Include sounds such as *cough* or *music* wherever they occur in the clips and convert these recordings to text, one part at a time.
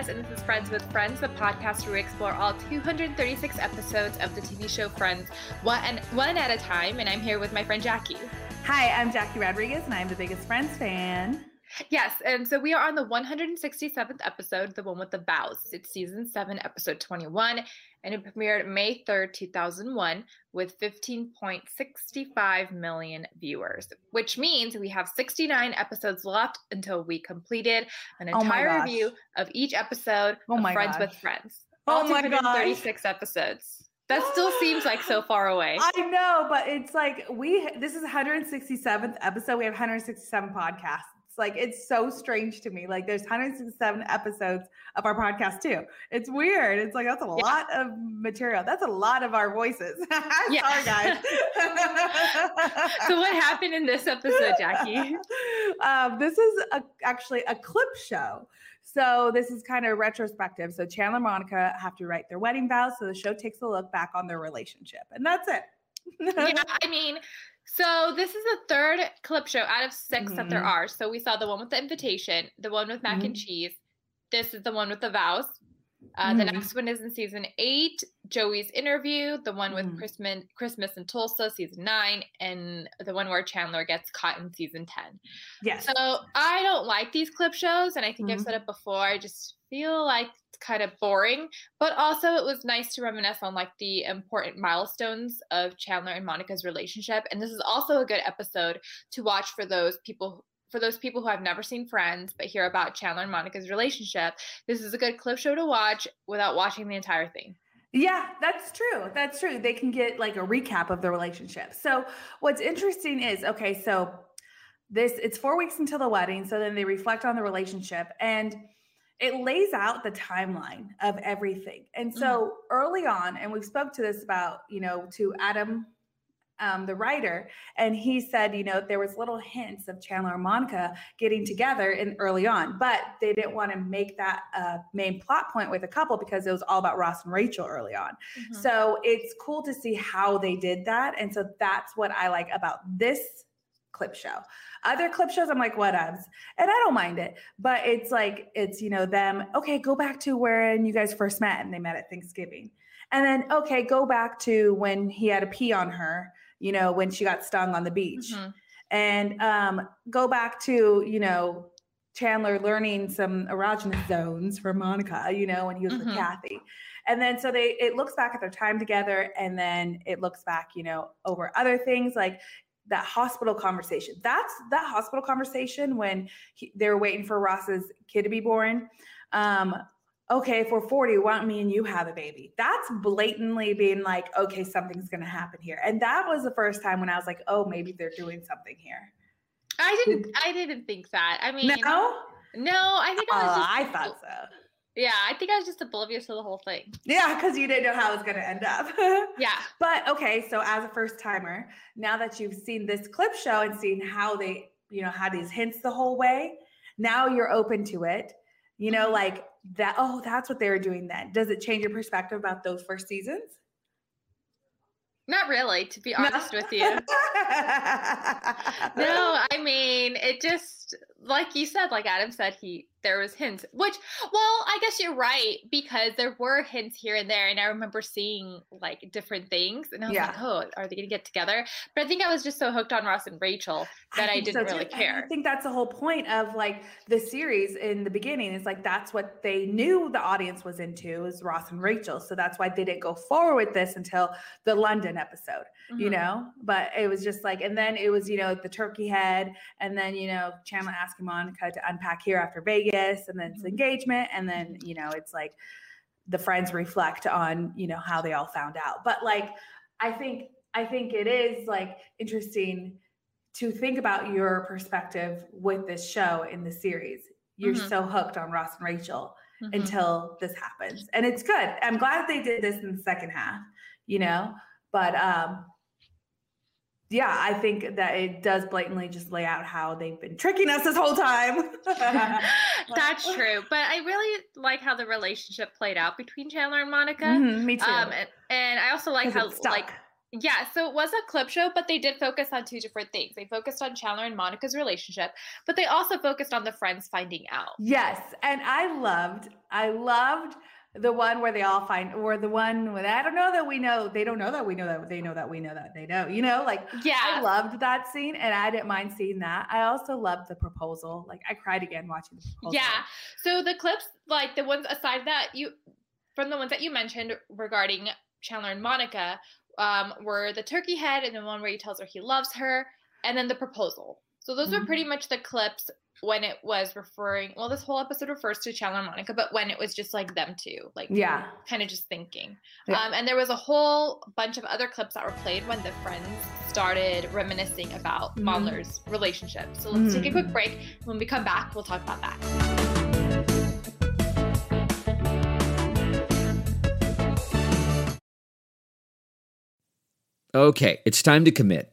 Rodriguez, and this is Friends with Friends, the podcast where we explore all 236 episodes of the TV show Friends, one, one at a time. And I'm here with my friend Jackie. Hi, I'm Jackie Rodriguez, and I'm the biggest Friends fan. Yes, and so we are on the 167th episode, the one with the vows. It's season 7, episode 21, and it premiered May 3rd, 2001, with 15.65 million viewers, which means we have 69 episodes left until we completed an Oh entire gosh. review of each episode Oh of my Friends gosh. with Friends. Oh All my gosh. 236 episodes. That still seems like so far away. I know, but it's like we this is 167th episode. We have 167 podcasts. Like it's so strange to me. Like there's 167 episodes of our podcast too. It's weird. It's like that's a Yeah. lot of material. That's a lot of our voices. *laughs* Yeah. Sorry, guys. *laughs* so what happened in this episode, Jackie? *laughs* um, this is a, actually a clip show. So this is kind of retrospective. So Chandler and Monica have to write their wedding vows. So the show takes a look back on their relationship, and that's it. Yeah, *laughs* I mean, so this is the third clip show out of 6 that there Mhm. are. So we saw the one with the invitation, the one with mac and cheese. This is the one with the vows. Uh, The Mhm. next one is in season eight, Joey's interview. The one with Mhm. Christmas, Christmas in Tulsa, season nine, and the one where Chandler gets caught in season ten. yes. So I don't like these clip shows, and I think I've Mhm. said it before. I just feel like it's kind of boring, but also it was nice to reminisce on like the important milestones of Chandler and Monica's relationship. And this is also a good episode to watch for those people. For those people who have never seen Friends but hear about Chandler and Monica's relationship, this is a good clip show to watch without watching the entire thing. Yeah, that's true. That's true. They can get like a recap of the relationship. So what's interesting is okay, so this it's 4 weeks until the wedding, so then they reflect on the relationship and it lays out the timeline of everything. And so mm-hmm. early on, and we've spoke to this about, you know, to Adam um, the writer, and he said, you know, there was little hints of Chandler and Monica getting together in early on, but they didn't want to make that a main plot point with a couple because it was all about Ross and Rachel early on. So it's cool to see how they did that. And so that's what I like about this clip show. Other clip shows, I'm like, whatevs. And I don't mind it. But it's like, it's, you know, them, okay, go back to when you guys first met and they met at Thanksgiving. And then, okay, go back to when he had a pee on her, you know, when she got stung on the beach. Mhm. And um, go back to, you know, Chandler learning some erogenous zones for Monica, you know, when he was Mhm. with Kathy. And then so they it looks back at their time together and then it looks back, you know, over other things like that hospital conversation. That's that hospital conversation when he, they were waiting for Ross's kid to be born. Um, okay, if we're 40, why don't me and you have a baby? That's blatantly being like, okay, something's gonna happen here. And that was the first time when I was like, oh, maybe they're doing something here. I didn't. I didn't think that. I mean, No? no. I think I was Oh, just. I thought so. Yeah, I think I was just oblivious to the whole thing. Yeah, because you didn't know how it was gonna end up. *laughs* Yeah. But okay, so as a first timer, now that you've seen this clip show and seen how they, you know, had these hints the whole way, now you're open to it. You know, Mhm. like that, oh, that's what they were doing then. Does it change your perspective about those first seasons? Not really, to be No? honest with you. *laughs* No, I mean, it just like you said, like Adam said, he there was hints, which well, I guess you're right because there were hints here and there, and I remember seeing like different things, and I was like, oh, are they gonna get together? But I think I was just so hooked on Ross and Rachel that I, think didn't so, really. And I think that's the whole point of like the series in the beginning. Is like that's what they knew the audience was into is Ross and Rachel. So that's why they didn't go forward with this until the London episode. you Mhm. know but it was just like and then it was you know the turkey head and then you know chandler asking monica to unpack here after vegas and then it's Mhm. engagement and then you know it's like the friends reflect on you know how they all found out but like i think i think it is like interesting to think about your perspective with this show in the series you're Mhm. so hooked on ross and rachel Mhm. until this happens. And it's good. I'm glad they did this in the second half, you know? But um yeah, I think that it does blatantly just lay out how they've been tricking us this whole time. *laughs* That's *laughs* true, but I really like how the relationship played out between Chandler and Monica. Mhm, me too. Um, and, and I also like how like Yeah, so it was a clip show, but they did focus on two different things. They focused on Chandler and Monica's relationship, but they also focused on the friends finding out. Yes, and I loved, I loved the one where they all find, or the one with I don't know that we know, they don't know that we know that they know that we know that they know, you know, like yeah, I loved that scene, and I didn't mind seeing that. I also loved the proposal. Like I cried again watching the proposal. Yeah, so the clips, like the ones aside that you, from the ones that you mentioned regarding Chandler and Monica, um, were the turkey head and the one where he tells her he loves her, and then the proposal. So those mm-hmm. were pretty much the clips when it was referring well this whole episode refers to chandler and monica but when it was just like them two like yeah kind of just thinking yeah. um, and there was a whole bunch of other clips that were played when the friends started reminiscing about mm-hmm. relationship so let's mm-hmm. take a quick mm-hmm. break when we come back we'll talk about that Okay, it's time to commit.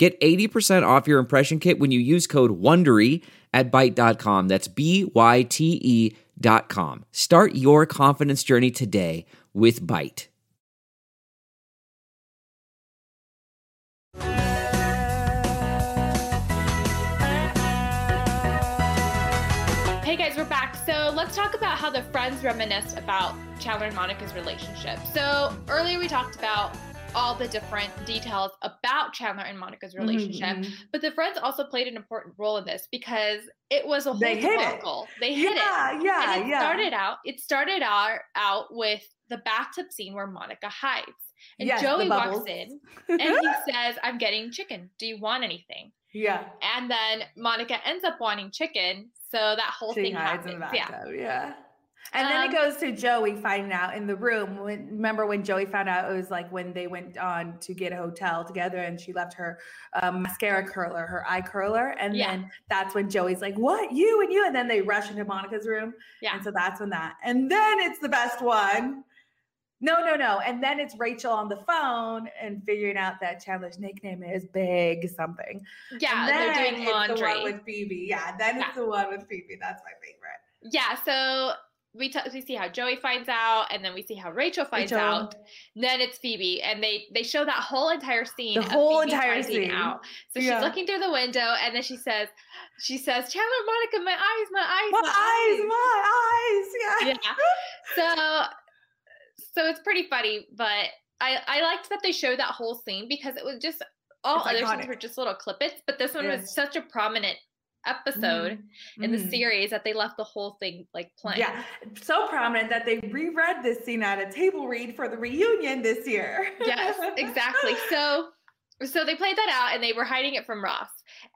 Get 80% off your impression kit when you use code WONDERY at Byte.com. That's B-Y-T-E dot com. Start your confidence journey today with Byte. Hey guys, we're back. So let's talk about how the friends reminisce about Chandler and Monica's relationship. So earlier we talked about all the different details about Chandler and Monica's relationship. Mm-hmm. But the friends also played an important role in this because it was a whole they debacle. They hit yeah, it. Yeah, and it yeah. Started out. It started out out with the bathtub scene where Monica hides, and yes, Joey walks in *laughs* and he says, "I'm getting chicken. Do you want anything?" Yeah. And then Monica ends up wanting chicken, so that whole she thing happens. yeah. yeah. And then it um, goes to Joey finding out in the room. When, remember when Joey found out it was like when they went on to get a hotel together and she left her um, mascara curler, her eye curler. And yeah. then that's when Joey's like, What? You and you? And then they rush into Monica's room. Yeah. And so that's when that. And then it's the best one. No, no, no. And then it's Rachel on the phone and figuring out that Chandler's nickname is Big something. Yeah, and then they're doing laundry. The one with Phoebe. Yeah, then yeah. it's the one with Phoebe. That's my favorite. Yeah, so we t- we see how Joey finds out, and then we see how Rachel finds Rachel. out. Then it's Phoebe, and they they show that whole entire scene. The whole entire scene. Out. So yeah. she's looking through the window, and then she says, she says, Chandler, Monica, my eyes, my eyes, my, my eyes, eyes, my eyes. Yeah. Yeah. So so it's pretty funny, but I I liked that they showed that whole scene because it was just all it's other iconic. scenes were just little clippets, but this one yeah. was such a prominent episode mm-hmm. in the mm-hmm. series that they left the whole thing like playing. Yeah, so prominent that they reread this scene at a table read for the reunion this year. yes, exactly. *laughs* So so they played that out and they were hiding it from Ross.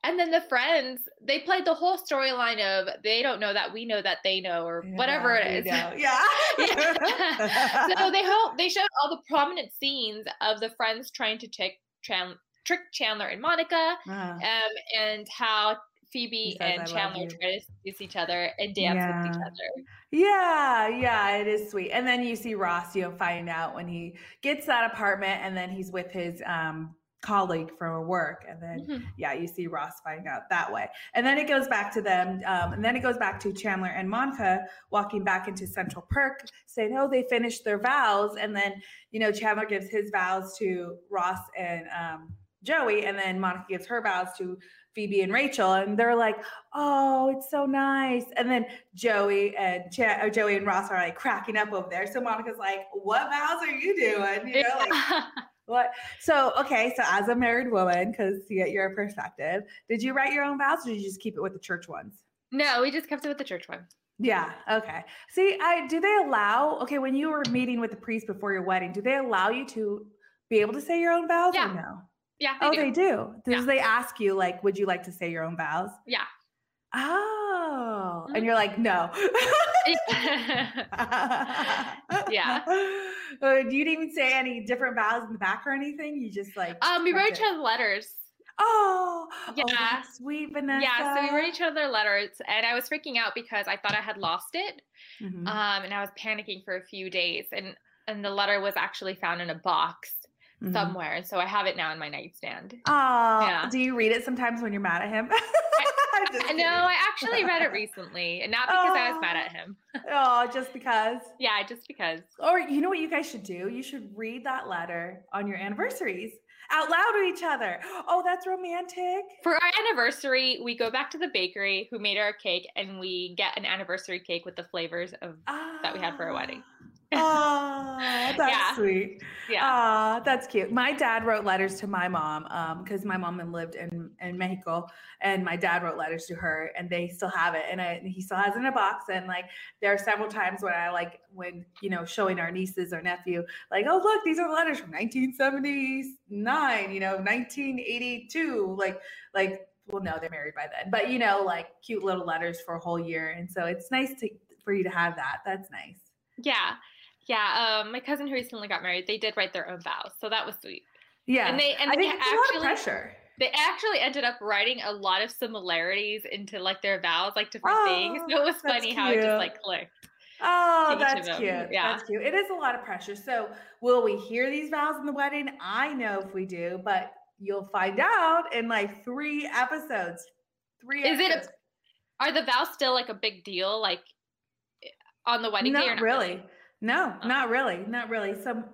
And then the friends, they played the whole storyline of they don't know that we know that they know or yeah, whatever it is. *laughs* Yeah. yeah. *laughs* so they hope they showed all the prominent scenes of the friends trying to trick trick Chandler and Monica, uh-huh. um, and how Phoebe and Chandler try to kiss each other and dance yeah. with each other. Yeah, yeah, it is sweet. And then you see Ross, you know, find out when he gets that apartment and then he's with his um colleague from work and then mm-hmm. yeah you see ross find out that way and then it goes back to them um, and then it goes back to chandler and monica walking back into central perk saying oh they finished their vows and then you know chandler gives his vows to ross and um, joey and then monica gives her vows to Phoebe and Rachel, and they're like, "Oh, it's so nice." And then Joey and Ch- uh, Joey and Ross are like cracking up over there. So Monica's like, "What vows are you doing?" You know, like, *laughs* what? So okay, so as a married woman, because you get your perspective, did you write your own vows, or did you just keep it with the church ones? No, we just kept it with the church ones. Yeah. Okay. See, I do they allow? Okay, when you were meeting with the priest before your wedding, do they allow you to be able to say your own vows yeah. or no? Yeah. They oh, do. they do. Does yeah. they ask you like, would you like to say your own vows? Yeah. Oh, mm-hmm. and you're like, no. yeah. *laughs* *laughs* Uh, you didn't even say any different vows in the back or anything. You just like. Um, we wrote each other letters. Oh, Yeah. oh, sweet, Vanessa. Yeah, so we wrote each other letters, and I was freaking out because I thought I had lost it, Mhm. um, and I was panicking for a few days. And and the letter was actually found in a box Mhm. somewhere, so I have it now in my nightstand. Oh, Yeah. do you read it sometimes when you're mad at him? *laughs* I'm No, kidding. I actually read it recently, and not because I was mad at him. *laughs* Oh, just because. Yeah, just because. Or you know what you guys should do? You should read that letter on your anniversaries out loud to each other. Oh, that's romantic. For our anniversary, we go back to the bakery who made our cake, and we get an anniversary cake with the flavors of that we had for our wedding. *laughs* Oh, that's Yeah. sweet. yeah. Ah, that's cute. My dad wrote letters to my mom because my mom lived in, in Mexico, and my dad wrote letters to her, and they still have it, and I, he still has it in a box. And like, there are several times when I like when you know showing our nieces or nephew, like, oh look, these are letters from 1979, you know, 1982, like like. Well, no, they're married by then, but you know, like cute little letters for a whole year, and so it's nice to for you to have that. That's nice. Yeah. Yeah. Um, my cousin who recently got married, they did write their own vows. So that was sweet. Yeah, And they and I they think it's a lot of actually pressure. they actually ended up writing a lot of similarities into like their vows, like different things. Oh, So it was funny how it just like clicked. Oh, to each of that's cute. Yeah. That's cute. It is a lot of pressure. So, will we hear these vows in the wedding? I know if we do, but you'll find out in like three episodes. Three Is it a- Are the vows still like a big deal, like on the wedding day? Or not really. No, Oh. not really. Not really. Some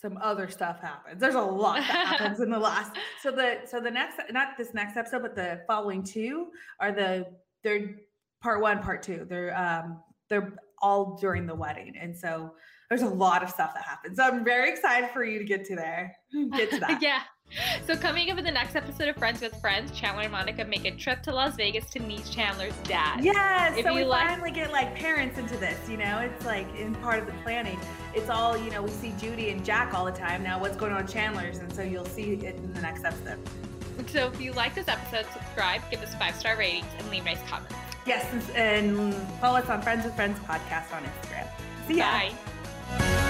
some other stuff happens. There's a lot that happens in the last. *laughs* So the so the next not this next episode, but the following two are the they're part one, part two. They're um they're all during the wedding. And so there's a lot of stuff that happens. So I'm very excited for you to get to there. *laughs* Get to that. yeah. *laughs* So coming up in the next episode of Friends with Friends, Chandler and Monica make a trip to Las Vegas to meet Chandler's dad. Yes. If so we like- finally get like parents into this, you know, it's like in part of the planning. It's all, you know, we see Judy and Jack all the time. Now what's going on with Chandler's? And so you'll see it in the next episode. So if you like this episode, subscribe, give us five star ratings, and leave nice comments. Yes, and follow us on Friends with Friends podcast on Instagram. See ya. Bye.